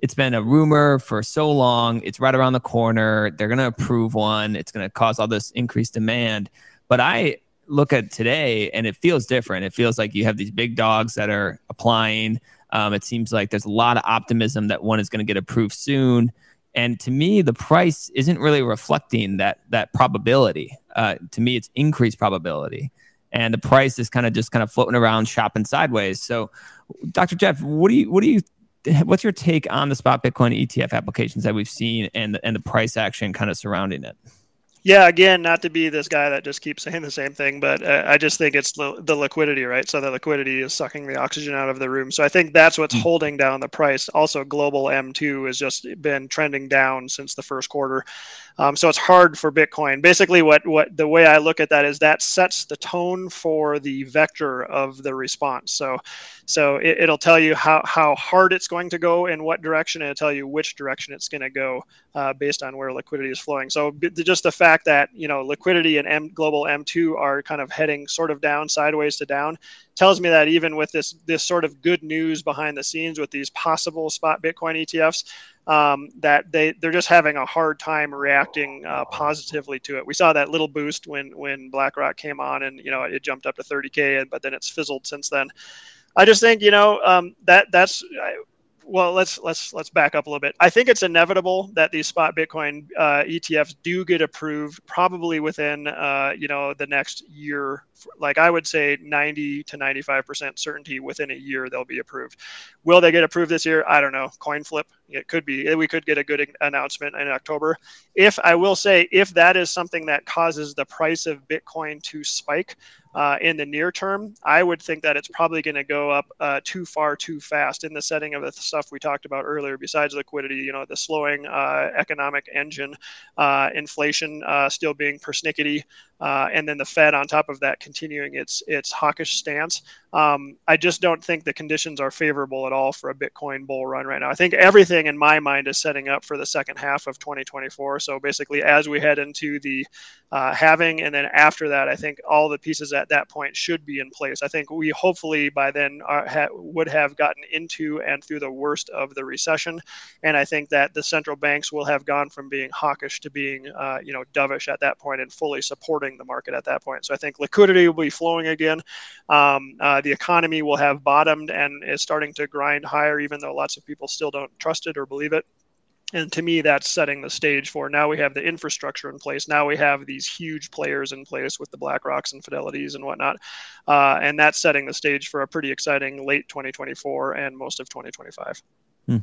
it's been a rumor for so long. It's right around the corner. They're going to approve one. It's going to cause all this increased demand. But I look at today and it feels different. It feels like you have these big dogs that are applying. Um, it seems like there's a lot of optimism that one is going to get approved soon. And to me, the price isn't really reflecting that that probability. Uh, to me, it's increased probability, and the price is kind of just kind of floating around, shopping sideways. So, Dr. Jeff, what do you what do you what's your take on the spot Bitcoin ETF applications that we've seen and and the price action kind of surrounding it? Yeah, again, not to be this guy that just keeps saying the same thing, but uh, I just think it's the, the, liquidity, right? So the liquidity is sucking the oxygen out of the room. So I think that's what's mm. holding down the price. Also, global M2 has just been trending down since the first quarter. Um, so it's hard for Bitcoin. Basically, what what the way I look at that is that sets the tone for the vector of the response. So so it, will tell you how how hard it's going to go in what direction, and it'll tell you which direction it's going to go uh, based on where liquidity is flowing. So just the fact that you know liquidity and M, global M2 are kind of heading sort of down, sideways to down, tells me that even with this this sort of good news behind the scenes with these possible spot Bitcoin ETFs um, that they they're just having a hard time reacting uh, positively to it. We saw that little boost when when BlackRock came on, and you know it jumped up to 30k, but then it's fizzled since then. I just think you know um, that that's well, let's let's let's back up a little bit. I think it's inevitable that these spot Bitcoin uh, ETFs do get approved, probably within uh, you know the next year. Like I would say, 90 to 95 percent certainty within a year they'll be approved. Will they get approved this year? I don't know. Coin flip. It could be. We could get a good announcement in October. If I will say, if that is something that causes the price of Bitcoin to spike, uh, in the near term, I would think that it's probably going to go up uh, too far too fast in the setting of the stuff we talked about earlier. Besides liquidity, you know, the slowing uh, economic engine, uh, inflation uh, still being persnickety, uh, and then the Fed on top of that continuing its its hawkish stance. Um, I just don't think the conditions are favorable at all for a Bitcoin bull run right now. I think everything in my mind is setting up for the second half of 2024. So basically, as we head into the uh, halving, and then after that, I think all the pieces at that point should be in place. I think we hopefully by then are, ha- would have gotten into and through the worst of the recession, and I think that the central banks will have gone from being hawkish to being, uh, you know, dovish at that point and fully supporting the market at that point. So I think liquidity will be flowing again. Um, uh, the economy will have bottomed and is starting to grind higher, even though lots of people still don't trust it or believe it. And to me, that's setting the stage for now we have the infrastructure in place. Now we have these huge players in place with the Black Rocks and Fidelities and whatnot. Uh, and that's setting the stage for a pretty exciting late 2024 and most of 2025. Hmm.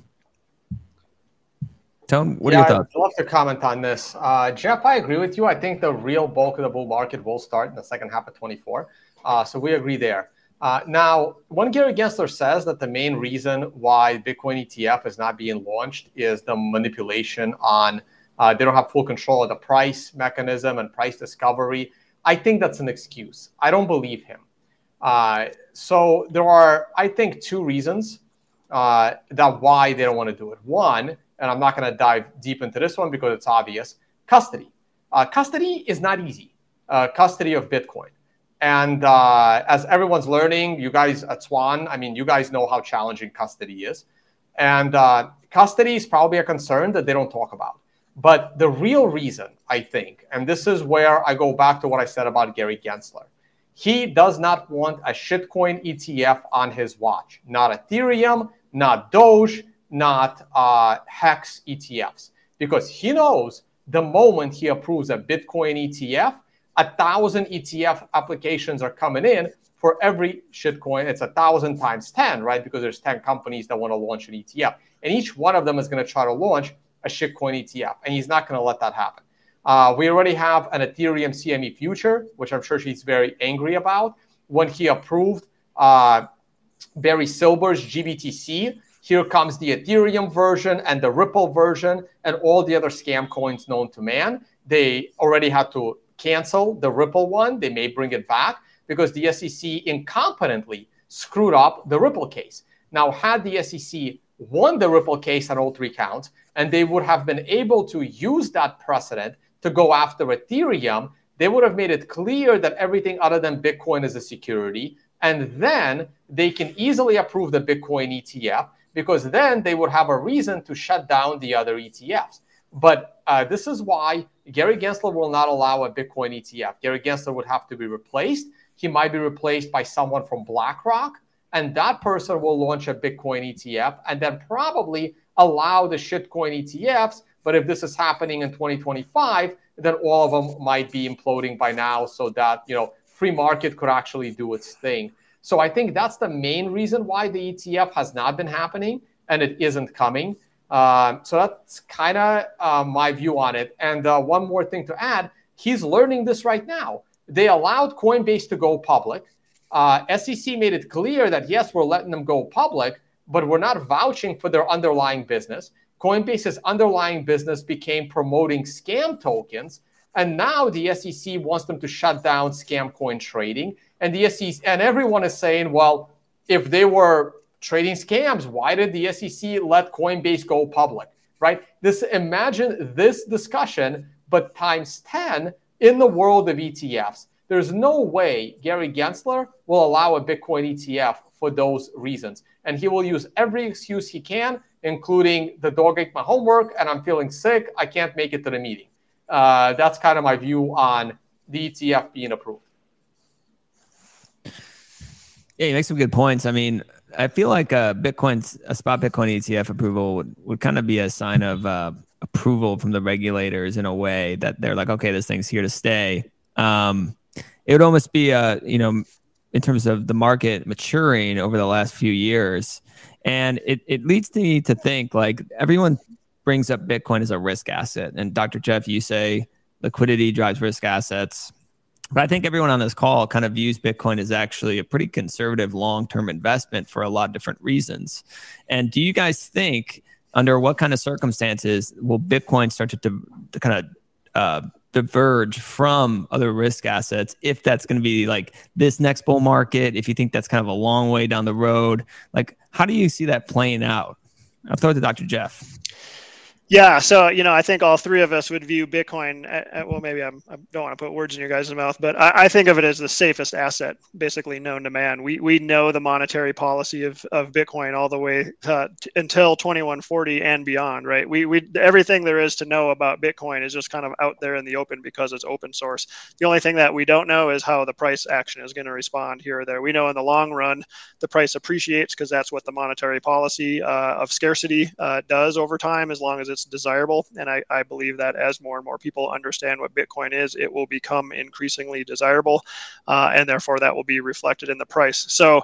Tone, what yeah, are your thoughts? I'd love to comment on this. Uh, Jeff, I agree with you. I think the real bulk of the bull market will start in the second half of 24. Uh, so we agree there. Uh, now, when Gary Gensler says that the main reason why Bitcoin ETF is not being launched is the manipulation on, uh, they don't have full control of the price mechanism and price discovery, I think that's an excuse. I don't believe him. Uh, so there are, I think, two reasons uh, that why they don't want to do it. One, and I'm not going to dive deep into this one because it's obvious. Custody. Uh, custody is not easy. Uh, custody of Bitcoin. And uh, as everyone's learning, you guys at Swan, I mean, you guys know how challenging custody is. And uh, custody is probably a concern that they don't talk about. But the real reason, I think, and this is where I go back to what I said about Gary Gensler, he does not want a shitcoin ETF on his watch. Not Ethereum, not Doge, not uh, hex ETFs because he knows the moment he approves a Bitcoin ETF, a thousand ETF applications are coming in for every shitcoin. It's a thousand times 10, right? Because there's 10 companies that want to launch an ETF. And each one of them is going to try to launch a shitcoin ETF. And he's not going to let that happen. Uh, we already have an Ethereum CME future, which I'm sure she's very angry about. When he approved uh, Barry Silbert's GBTC, here comes the Ethereum version and the Ripple version and all the other scam coins known to man. They already had to cancel the Ripple one. They may bring it back because the SEC incompetently screwed up the Ripple case. Now, had the SEC won the Ripple case on all three counts, and they would have been able to use that precedent to go after Ethereum, they would have made it clear that everything other than Bitcoin is a security And then they can easily approve the Bitcoin ETF because then they would have a reason to shut down the other ETFs. But uh, this is why Gary Gensler will not allow a Bitcoin ETF. Gary Gensler would have to be replaced. He might be replaced by someone from BlackRock, and that person will launch a Bitcoin ETF and then probably allow the shitcoin ETFs. But if this is happening in 2025, then all of them might be imploding by now, so that you know free market could actually do its thing. So I think that's the main reason why the ETF has not been happening and it isn't coming. Uh, so that's kind of uh, my view on it. And uh, one more thing to add he's learning this right now. They allowed Coinbase to go public. Uh, SEC made it clear that yes, we're letting them go public, but we're not vouching for their underlying business. Coinbase's underlying business became promoting scam tokens. And now the SEC wants them to shut down scam coin trading. And the SEC and everyone is saying, well, if they were trading scams. Why did the SEC let Coinbase go public? Right? This imagine this discussion, but times 10 in the world of ETFs. There's no way Gary Gensler will allow a Bitcoin ETF for those reasons. And he will use every excuse he can, including the dog ate my homework and I'm feeling sick. I can't make it to the meeting. Uh, that's kind of my view on the ETF being approved. Yeah, you make some good points. I mean, I feel like a Bitcoin, a spot Bitcoin ETF approval would, would kind of be a sign of uh, approval from the regulators in a way that they're like, okay, this thing's here to stay. Um, it would almost be a, you know, in terms of the market maturing over the last few years. And it, it leads me to think like everyone brings up Bitcoin as a risk asset. And Dr. Jeff, you say liquidity drives risk assets. But I think everyone on this call kind of views Bitcoin as actually a pretty conservative long term investment for a lot of different reasons. And do you guys think, under what kind of circumstances will Bitcoin start to, to, to kind of uh, diverge from other risk assets if that's going to be like this next bull market? If you think that's kind of a long way down the road, like how do you see that playing out? I'll throw it to Dr. Jeff. Yeah, so you know, I think all three of us would view Bitcoin. At, at, well, maybe I'm, I do not want to put words in your guys' mouth, but I, I, think of it as the safest asset, basically known to man. We we know the monetary policy of, of Bitcoin all the way to, to, until 2140 and beyond, right? We we everything there is to know about Bitcoin is just kind of out there in the open because it's open source. The only thing that we don't know is how the price action is going to respond here or there. We know in the long run the price appreciates because that's what the monetary policy uh, of scarcity uh, does over time, as long as it's desirable. And I, I believe that as more and more people understand what Bitcoin is, it will become increasingly desirable. Uh, and therefore, that will be reflected in the price. So,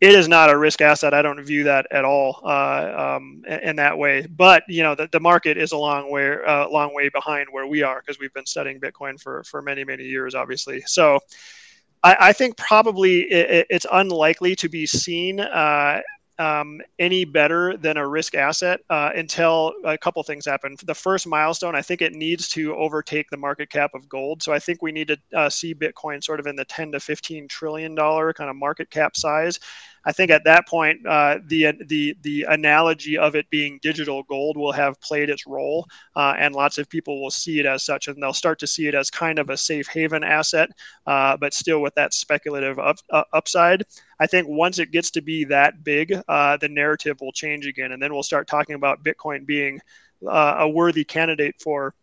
it is not a risk asset. I don't view that at all uh, um, in that way. But you know, the, the market is a long way, uh, long way behind where we are because we've been studying Bitcoin for for many many years, obviously. So, I, I think probably it, it's unlikely to be seen uh, um, any better than a risk asset uh, until a couple things happen. The first milestone, I think it needs to overtake the market cap of gold. So I think we need to uh, see Bitcoin sort of in the 10 to 15 trillion dollar kind of market cap size. I think at that point, uh, the the the analogy of it being digital gold will have played its role, uh, and lots of people will see it as such, and they'll start to see it as kind of a safe haven asset, uh, but still with that speculative up, uh, upside. I think once it gets to be that big, uh, the narrative will change again, and then we'll start talking about Bitcoin being uh, a worthy candidate for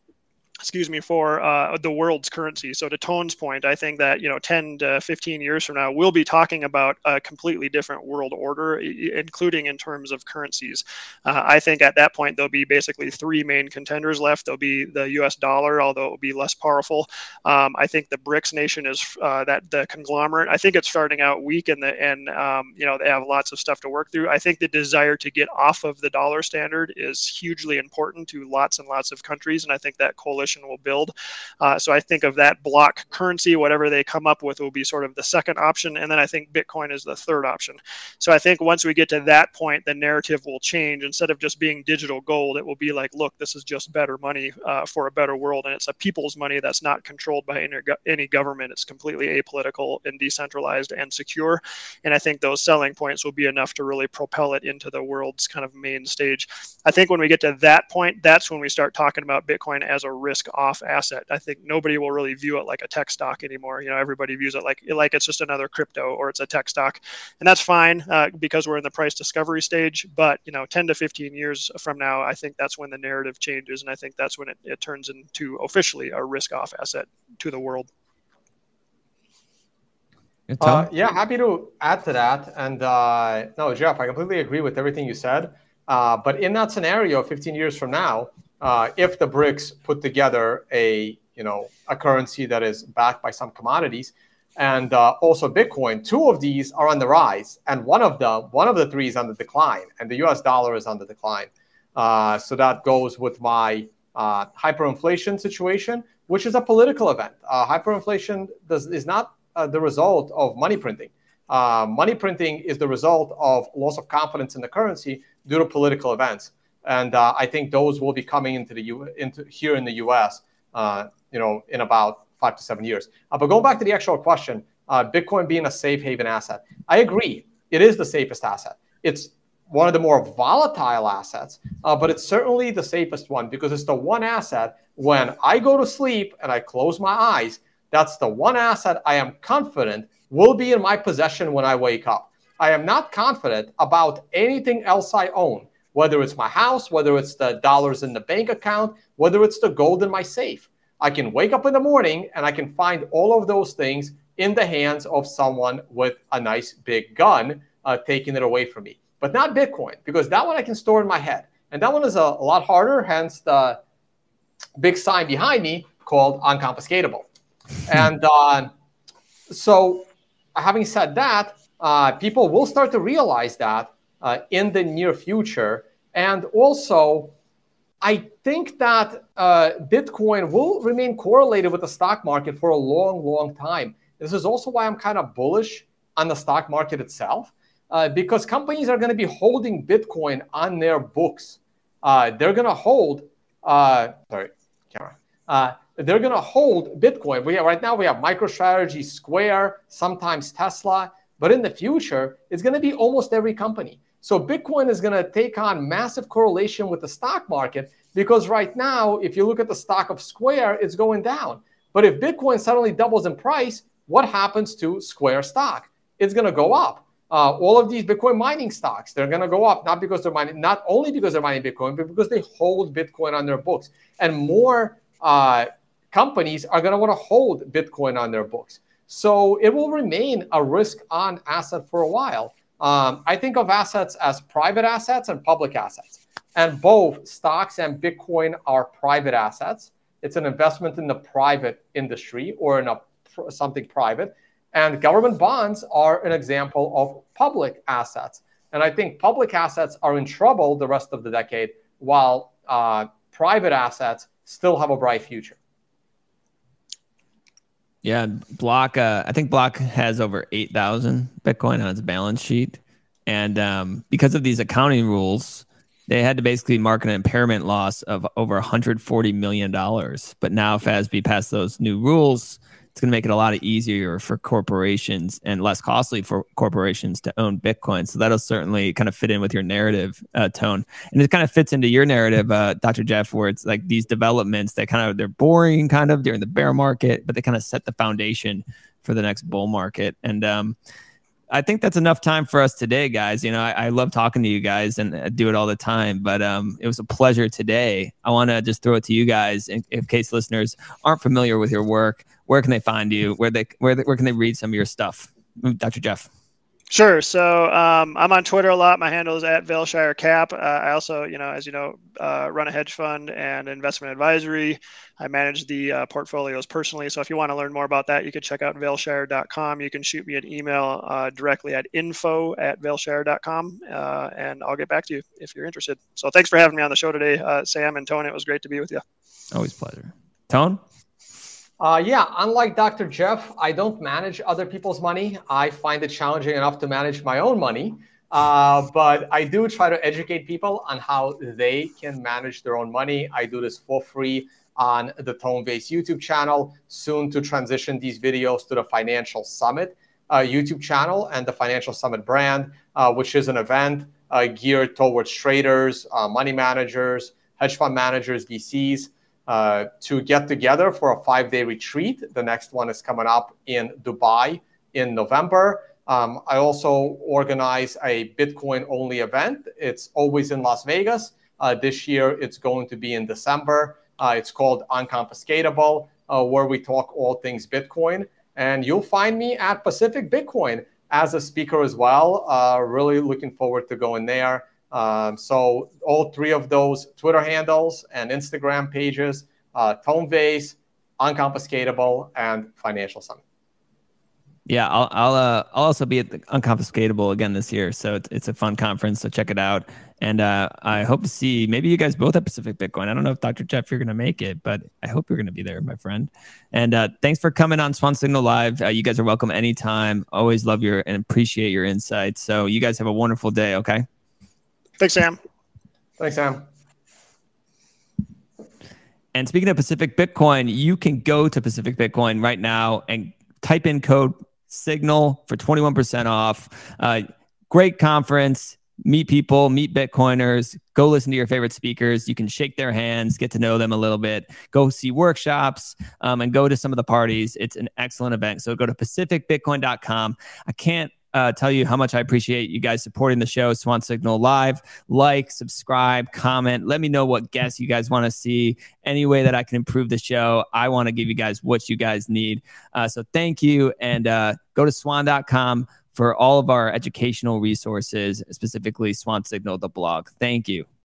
excuse me, for uh, the world's currency. So to Tone's point, I think that you know 10 to 15 years from now, we'll be talking about a completely different world order, including in terms of currencies. Uh, I think at that point there'll be basically three main contenders left. There'll be the U.S. dollar, although it will be less powerful. Um, I think the BRICS nation is uh, that the conglomerate. I think it's starting out weak, and the and um, you know they have lots of stuff to work through. I think the desire to get off of the dollar standard is hugely important to lots and lots of countries, and I think that coalition will build. Uh, so I think of that block currency, whatever they come up with, will be sort of the second option. And then I think Bitcoin is the third option. So I think once we get to that point, the narrative will change. Instead of just being digital gold, it will be like, look, this is just better money uh, for a better world. And it's a people's money that's not controlled by any, any government. It's completely apolitical and decentralized and secure. And I think those selling points will be enough to really propel it into the world's kind of main stage. I think when we get to that point, that's when we start talking about Bitcoin as a risk risk off asset. I think nobody will really view it like a tech stock anymore. You know, everybody views it like like it's just another crypto or it's a tech stock, and that's fine uh, because we're in the price discovery stage. But you know, 10 to 15 years from now, I think that's when the narrative changes, and I think that's when it, it turns into officially a risk off asset to the world. Uh, yeah, happy to add to that. And uh, no, Jeff, I completely agree with everything you said. Uh, but in that scenario, 15 years from now, uh, if the BRICS put together a you know a currency that is backed by some commodities, and uh, also Bitcoin, two of these are on the rise, and one of them, one of the three is on the decline, and the U.S. dollar is on the decline. Uh, so that goes with my hyperinflation situation, which is a political event. hyperinflation does, is not uh, the result of money printing. Uh, money printing is the result of loss of confidence in the currency due to political events, and uh, I think those will be coming into the U- into here in the U.S. Uh, you know, in about five to seven years. Uh, but going back to the actual question, uh, Bitcoin being a safe haven asset, I agree. It is the safest asset. It's one of the more volatile assets, but it's certainly the safest one because it's the one asset when I go to sleep and I close my eyes that's the one asset I am confident will be in my possession when I wake up. I am not confident about anything else I own, whether it's my house, whether it's the dollars in the bank account, whether it's the gold in my safe. I can wake up in the morning and I can find all of those things in the hands of someone with a nice big gun uh, taking it away from me. But not Bitcoin, because that one I can store in my head. And that one is a, a lot harder, hence the big sign behind me called unconfiscatable [laughs] and uh, so, having said that, uh, people will start to realize that uh, in the near future. And also, I think that uh, Bitcoin will remain correlated with the stock market for a long, long time. This is also why I'm kind of bullish on the stock market itself, uh, because companies are going to be holding Bitcoin on their books. Uh, they're going to hold, sorry, camera they're going to hold Bitcoin. We have, right now we have MicroStrategy, Square, sometimes Tesla, but in the future it's going to be almost every company. So Bitcoin is going to take on massive correlation with the stock market because right now, if you look at the stock of Square, it's going down. But if Bitcoin suddenly doubles in price, what happens to Square stock? It's going to go up. Uh, all of these Bitcoin mining stocks, they're going to go up, not because they're mining, not only because they're mining Bitcoin, but because they hold Bitcoin on their books. And more uh, companies are going to want to hold Bitcoin on their books. So it will remain a risk on asset for a while. Um, I think of assets as private assets and public assets. And both stocks and Bitcoin are private assets. It's an investment in the private industry or in a, something private. And government bonds are an example of public assets. And I think public assets are in trouble the rest of the decade, while uh, private assets still have a bright future. Yeah, Block. Uh, I think Block has over eight thousand Bitcoin on its balance sheet, and um, because of these accounting rules, they had to basically mark an impairment loss of over 140 million dollars. But now FASB passed those new rules, it's going to make it a lot easier for corporations and less costly for corporations to own Bitcoin. So that'll certainly kind of fit in with your narrative uh, tone, and it kind of fits into your narrative, uh, Dr. Jeff, where it's like these developments that kind of they're boring, kind of during the bear market, but they kind of set the foundation for the next bull market. And um, I think that's enough time for us today, guys. You know, I, I love talking to you guys and I do it all the time, but um, it was a pleasure today. I want to just throw it to you guys in, in, case listeners aren't familiar with your work. Where can they find you? Where they where they, where can they read some of your stuff, Dr. Jeff? Sure. So um, I'm on Twitter a lot. My handle is at Vailshire Cap. Uh, I also, you know, as you know, uh, run a hedge fund and investment advisory. I manage the uh, portfolios personally. So if you want to learn more about that, you can check out vailshire.com. You can shoot me an email uh, directly at info at vailshire.com, uh, and I'll get back to you if you're interested. So thanks for having me on the show today, uh, Sam and Tone. It was great to be with you. Always pleasure. Tone? Uh, yeah, unlike Dr. Jeff, I don't manage other people's money. I find it challenging enough to manage my own money. Uh, but I do try to educate people on how they can manage their own money. I do this for free on the Tone Vays YouTube channel, soon to transition these videos to the Financial Summit uh, YouTube channel and the Financial Summit brand, uh, which is an event uh, geared towards traders, uh, money managers, hedge fund managers, VCs uh, to get together for a five day retreat. The next one is coming up in Dubai in November. Um, I also organize a Bitcoin only event. It's always in Las Vegas. Uh, this year, it's going to be in December. Uh, it's called Unconfiscatable, uh, where we talk all things Bitcoin. And you'll find me at Pacific Bitcoin as a speaker as well. Uh, really looking forward to going there. Um, so all three of those Twitter handles and Instagram pages, uh, Tone Vays, Unconfiscatable, and Financial Summit. Yeah, I'll I'll, uh, I'll also be at the Unconfiscatable again this year, so it's, it's a fun conference. So check it out, and uh, I hope to see maybe you guys both at Pacific Bitcoin. I don't know if Dr. Jeff you're going to make it, but I hope you're going to be there, my friend. And uh, thanks for coming on Swan Signal Live. Uh, you guys are welcome anytime. Always love your and appreciate your insights. So you guys have a wonderful day. Okay. Thanks, Sam. Thanks, Sam. And speaking of Pacific Bitcoin, you can go to Pacific Bitcoin right now and type in code signal for 21% off. Uh, great conference. Meet people, meet Bitcoiners, go listen to your favorite speakers. You can shake their hands, get to know them a little bit, go see workshops, um, and go to some of the parties. It's an excellent event. So go to pacificbitcoin.com. I can't uh, tell you how much I appreciate you guys supporting the show, Swan Signal Live. Like, subscribe, comment. Let me know what guests you guys want to see. Any way that I can improve the show, I want to give you guys what you guys need. Uh, so thank you. And uh, go to swan.com for all of our educational resources, specifically Swan Signal, the blog. Thank you.